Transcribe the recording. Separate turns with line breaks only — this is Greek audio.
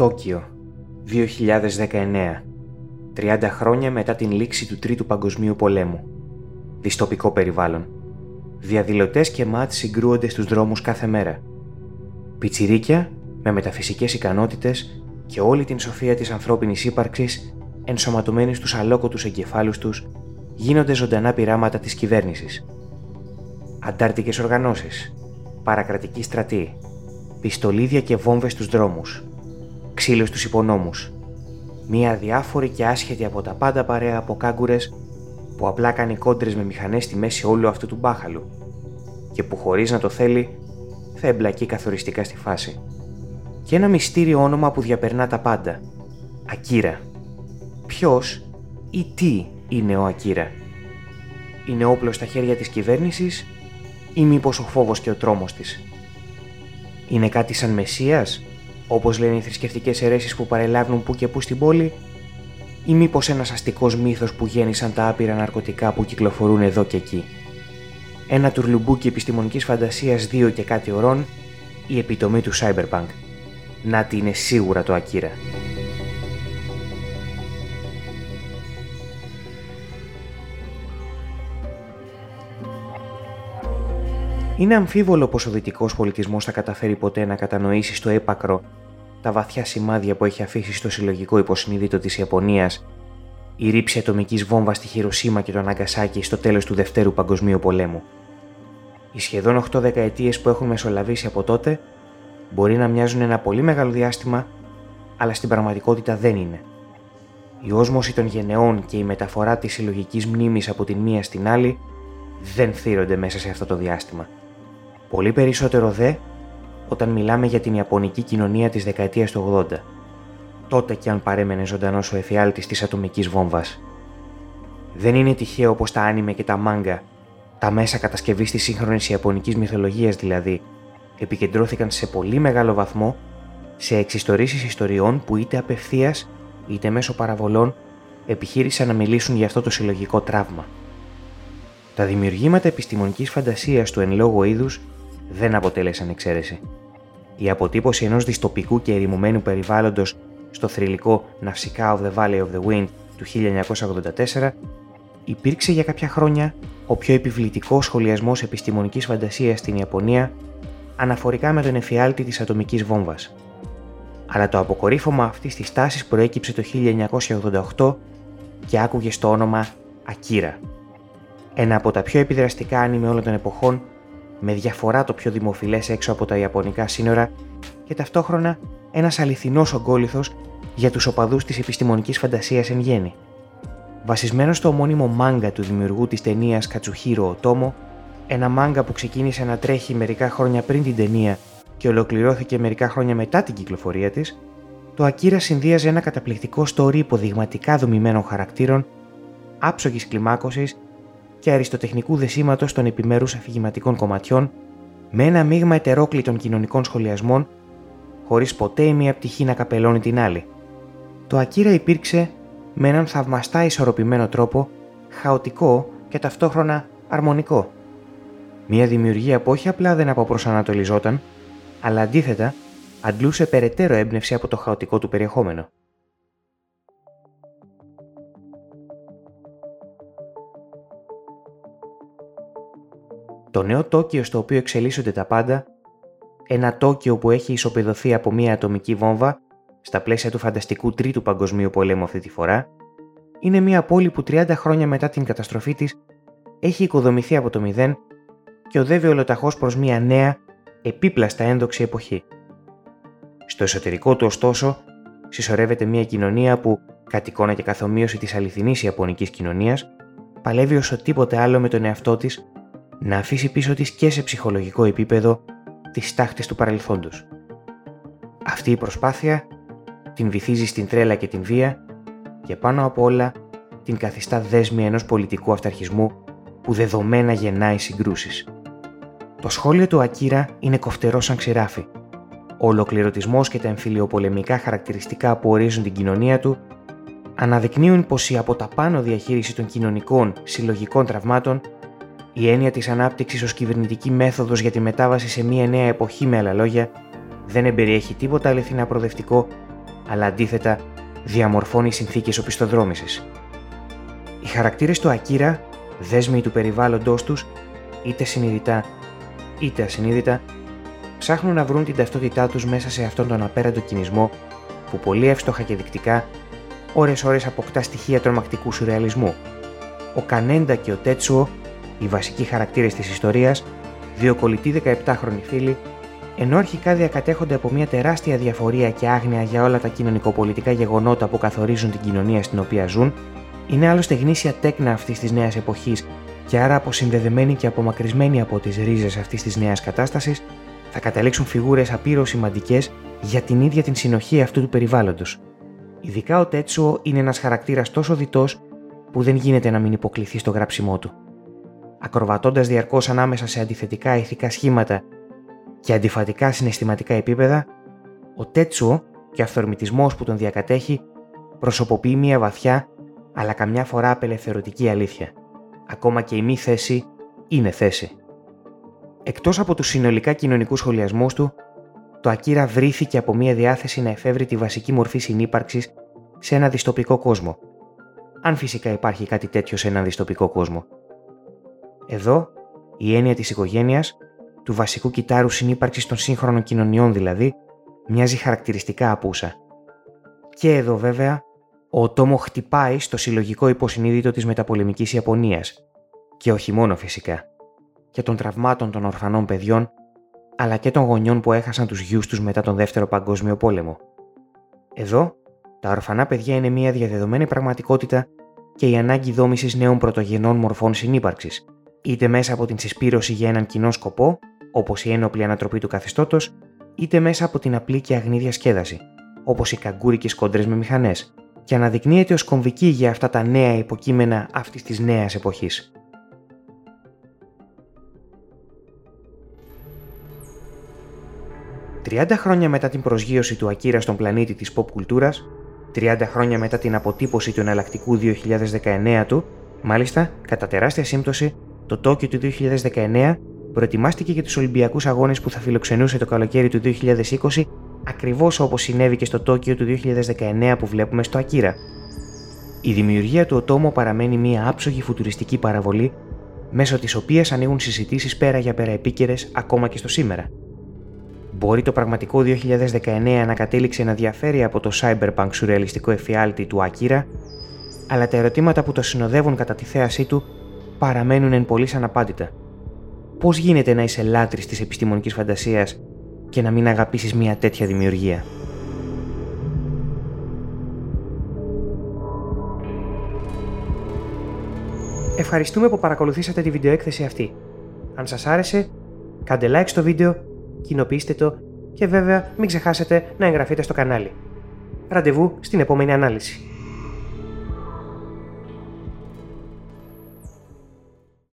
Τόκιο, 2019. 30 χρόνια μετά την λήξη του Τρίτου Παγκοσμίου Πολέμου. Διστοπικό περιβάλλον. Διαδηλωτές και μάτς συγκρούονται στους δρόμους κάθε μέρα. Πιτσιρίκια με μεταφυσικές ικανότητες και όλη την σοφία της ανθρώπινης ύπαρξης ενσωματωμένοι στους αλόκοτους εγκεφάλους τους γίνονται ζωντανά πειράματα της κυβέρνησης. Αντάρτικες οργανώσεις, παρακρατική στρατή, πιστολίδια και βόμβες στους δρόμους, ξύλος στους υπονόμους, μία διάφορη και άσχετη από τα πάντα παρέα από κάγκουρες που απλά κάνει κόντρες με μηχανές στη μέση όλου αυτού του μπάχαλου και που χωρίς να το θέλει θα εμπλακεί καθοριστικά στη φάση. Και ένα μυστήριο όνομα που διαπερνά τα πάντα. Ακύρα. Ποιος ή τι είναι ο Ακύρα; Είναι όπλος στα χέρια της κυβέρνησης ή μήπως ο φόβος και ο τρόμος της; Είναι κάτι σαν μεσίας, όπως λένε οι θρησκευτικές αιρέσεις που παρελάβουν που και που στην πόλη, ή μήπως ένας αστικός μύθος που γέννησαν τα άπειρα ναρκωτικά που κυκλοφορούν εδώ και εκεί. Ένα τουρλουμπούκι επιστημονικής φαντασίας δύο και κάτι ωρών, η επιτομή του Cyberpunk. Να τι είναι σίγουρα το Ακύρα. Είναι αμφίβολο πως ο δυτικός πολιτισμός θα καταφέρει ποτέ να κατανοήσει στο έπακρο τα βαθιά σημάδια που έχει αφήσει στο συλλογικό υποσυνείδητο της Ιαπωνίας η ρήψη ατομικής βόμβας στη Χειροσύμα και το Αναγκασάκι στο τέλος του Δευτέρου Παγκοσμίου Πολέμου. Οι σχεδόν 8 δεκαετίες που έχουν μεσολαβήσει από τότε μπορεί να μοιάζουν ένα πολύ μεγάλο διάστημα, αλλά στην πραγματικότητα δεν είναι. Η όσμωση των γενεών και η μεταφορά της συλλογικής μνήμης από την μία στην άλλη δεν θύρονται μέσα σε αυτό το διάστημα. Πολύ περισσότερο δε όταν μιλάμε για την Ιαπωνική κοινωνία της δεκαετίας του 80. Τότε κι αν παρέμενε ζωντανός ο εφιάλτης της ατομικής βόμβας. Δεν είναι τυχαίο πως τα άνιμε και τα μάγκα, τα μέσα κατασκευής της σύγχρονης Ιαπωνικής μυθολογίας δηλαδή, επικεντρώθηκαν σε πολύ μεγάλο βαθμό σε εξιστορήσεις ιστοριών που είτε απευθείας είτε μέσω παραβολών επιχείρησαν να μιλήσουν για αυτό το συλλογικό τραύμα. Τα δημιουργήματα επιστημονικής φαντασίας του εν λόγω είδους δεν αποτέλεσαν εξαίρεση. Η αποτύπωση ενός διστοπικού και ερημωμένου περιβάλλοντος στο θρηλυκό «Ναυσικά of the Valley of the Wind» του 1984 υπήρξε για κάποια χρόνια ο πιο επιβλητικός σχολιασμός επιστημονικής φαντασίας στην Ιαπωνία αναφορικά με τον εφιάλτη της ατομικής βόμβας. Αλλά το αποκορύφωμα αυτής της τάσης προέκυψε το 1988 και άκουγε στο όνομα Ακύρα. Ένα από τα πιο επιδραστικά άνιμε όλων των εποχών με διαφορά το πιο δημοφιλές έξω από τα Ιαπωνικά σύνορα και ταυτόχρονα ένας αληθινός ογκόληθος για τους οπαδούς της επιστημονικής φαντασίας εν γέννη. Βασισμένος στο ομώνυμο μάγκα του δημιουργού της ταινίας Κατσουχίρο Οτόμο, ένα μάγκα που ξεκίνησε να τρέχει μερικά χρόνια πριν την ταινία και ολοκληρώθηκε μερικά χρόνια μετά την κυκλοφορία της, το Ακύρα συνδύαζε ένα καταπληκτικό story υποδειγματικά δομημένων χαρακτήρων, άψογης κλιμάκωσης και αριστοτεχνικού δεσίματος των επιμέρους αφηγηματικών κομματιών με ένα μείγμα ετερόκλητων κοινωνικών σχολιασμών, χωρίς ποτέ η μία πτυχή να καπελώνει την άλλη. Το Ακύρα υπήρξε με έναν θαυμαστά ισορροπημένο τρόπο, χαοτικό και ταυτόχρονα αρμονικό. Μια δημιουργία που όχι απλά δεν αποπροσανατολιζόταν, αλλά αντίθετα αντλούσε περαιτέρω έμπνευση από το χαοτικό του περιεχόμενο. Το νέο Τόκιο στο οποίο εξελίσσονται τα πάντα, ένα Τόκιο που έχει ισοπεδωθεί από μια ατομική βόμβα στα πλαίσια του φανταστικού Τρίτου Παγκοσμίου Πολέμου αυτή τη φορά, είναι μια πόλη που 30 χρόνια μετά την καταστροφή της έχει οικοδομηθεί από το μηδέν και οδεύει ολοταχώς προς μια νέα, επίπλαστα ένδοξη εποχή. Στο εσωτερικό του ωστόσο συσσωρεύεται μια κοινωνία που, κατ' εικόνα και καθομοίωση της αληθινής Ιαπωνικής κοινωνίας, παλεύει όσο τίποτε άλλο με τον εαυτό της να αφήσει πίσω της και σε ψυχολογικό επίπεδο τις τάχτες του παρελθόντος. Αυτή η προσπάθεια την βυθίζει στην τρέλα και την βία και πάνω απ' όλα την καθιστά δέσμη ενός πολιτικού αυταρχισμού που δεδομένα γεννάει συγκρούσεις. Το σχόλιο του Ακύρα είναι κοφτερός σαν ξηράφι. Ο ολοκληρωτισμός και τα εμφυλιοπολεμικά χαρακτηριστικά που ορίζουν την κοινωνία του αναδεικνύουν πως η από τα πάνω διαχείριση των κοινωνικών συλλογικών τραυμάτων η έννοια της ανάπτυξης ως κυβερνητική μέθοδος για τη μετάβαση σε μια νέα εποχή, με άλλα λόγια, δεν εμπεριέχει τίποτα αληθινά προοδευτικό αλλά αντίθετα διαμορφώνει συνθήκες οπισθοδρόμησης. Οι χαρακτήρες του Ακύρα, δέσμοι του περιβάλλοντός τους, είτε συνειδητά είτε ασυνείδητα, ψάχνουν να βρουν την ταυτότητά τους μέσα σε αυτόν τον απέραντο κινησμό που πολύ εύστοχα και δεικτικά ώρες-ώρες αποκτά στοιχεία τρομακτικού σουρεαλισμού. Ο Κανέντα και ο Τέτσουο, οι βασικοί χαρακτήρες της ιστορίας, δύο κολλητοί 17χρονοι φίλοι, ενώ αρχικά διακατέχονται από μια τεράστια διαφορία και άγνοια για όλα τα κοινωνικοπολιτικά γεγονότα που καθορίζουν την κοινωνία στην οποία ζουν, είναι άλλωστε γνήσια τέκνα αυτής της νέας εποχής και άρα αποσυνδεδεμένοι και απομακρυσμένοι από τις ρίζες αυτής της νέας κατάστασης, θα καταλήξουν φιγούρες απείρως σημαντικές για την ίδια την συνοχή αυτού του περιβάλλοντος. Ειδικά ο Τέτσουο είναι ένας χαρακτήρας τόσο διτός που δεν γίνεται να μην υποκληθεί στο γράψιμό του. Ακροβατώντας διαρκώς ανάμεσα σε αντιθετικά ηθικά σχήματα και αντιφατικά συναισθηματικά επίπεδα, ο Τέτσουο και ο αυθορμητισμός που τον διακατέχει προσωποποιεί μια βαθιά αλλά καμιά φορά απελευθερωτική αλήθεια. Ακόμα και η μη θέση είναι θέση. Εκτός από τους συνολικά κοινωνικούς σχολιασμούς του, το Ακύρα βρήθηκε από μια διάθεση να εφεύρει τη βασική μορφή συνύπαρξης σε ένα διστοπικό κόσμο. Αν φυσικά υπάρχει κάτι τέτοιο σε ένα διστοπικό κόσμο. Εδώ, η έννοια της οικογένειας, του βασικού κιτάρου συνύπαρξης των σύγχρονων κοινωνιών δηλαδή, μοιάζει χαρακτηριστικά απούσα. Και εδώ βέβαια, ο Τόμο χτυπάει στο συλλογικό υποσυνείδητο της μεταπολεμικής Ιαπωνίας. Και όχι μόνο φυσικά. Και των τραυμάτων των ορφανών παιδιών, αλλά και των γονιών που έχασαν τους γιους τους μετά τον Δεύτερο Παγκόσμιο Πόλεμο. Εδώ, τα ορφανά παιδιά είναι μια διαδεδομένη πραγματικότητα και η ανάγκη δόμησης νέων πρωτογενών μορφών συνύπαρξης, είτε μέσα από την συσπήρωση για έναν κοινό σκοπό, όπως η ένοπλη ανατροπή του καθεστώτος, είτε μέσα από την απλή και αγνή διασκέδαση, όπως οι καγκούρικε κόντρε με μηχανές, και αναδεικνύεται ως κομβική για αυτά τα νέα υποκείμενα αυτής της νέας εποχής. «30 χρόνια μετά την προσγείωση του Ακύρα στον πλανήτη της pop κουλτούρας, 30 χρόνια μετά την αποτύπωση του εναλλακτικού 2019 του, μάλιστα, κατά τεράστια σύμπτωση, το Τόκιο του 2019 προετοιμάστηκε για τους Ολυμπιακούς Αγώνες που θα φιλοξενούσε το καλοκαίρι του 2020 ακριβώς όπως συνέβη και στο Τόκιο του 2019 που βλέπουμε στο Ακύρα. Η δημιουργία του Οτόμο παραμένει μια άψογη φουτουριστική παραβολή μέσω της οποίας ανοίγουν συζητήσεις πέρα για πέρα επίκαιρες ακόμα και στο σήμερα. Μπορεί το πραγματικό 2019 να κατέληξε να διαφέρει από το cyberpunk σουρεαλιστικό εφιάλτη του Ακύρα, αλλά τα ερωτήματα που το συνοδεύουν κατά τη θέασή του παραμένουν εν πολύ αναπάντητα. Πώς γίνεται να είσαι λάτρης της επιστημονικής φαντασίας και να μην αγαπήσεις μια τέτοια δημιουργία; Ευχαριστούμε που παρακολουθήσατε τη βιντεοέκθεση αυτή. Αν σας άρεσε, κάντε like στο βίντεο, κοινοποιήστε το και βέβαια μην ξεχάσετε να εγγραφείτε στο κανάλι. Ραντεβού στην επόμενη ανάλυση.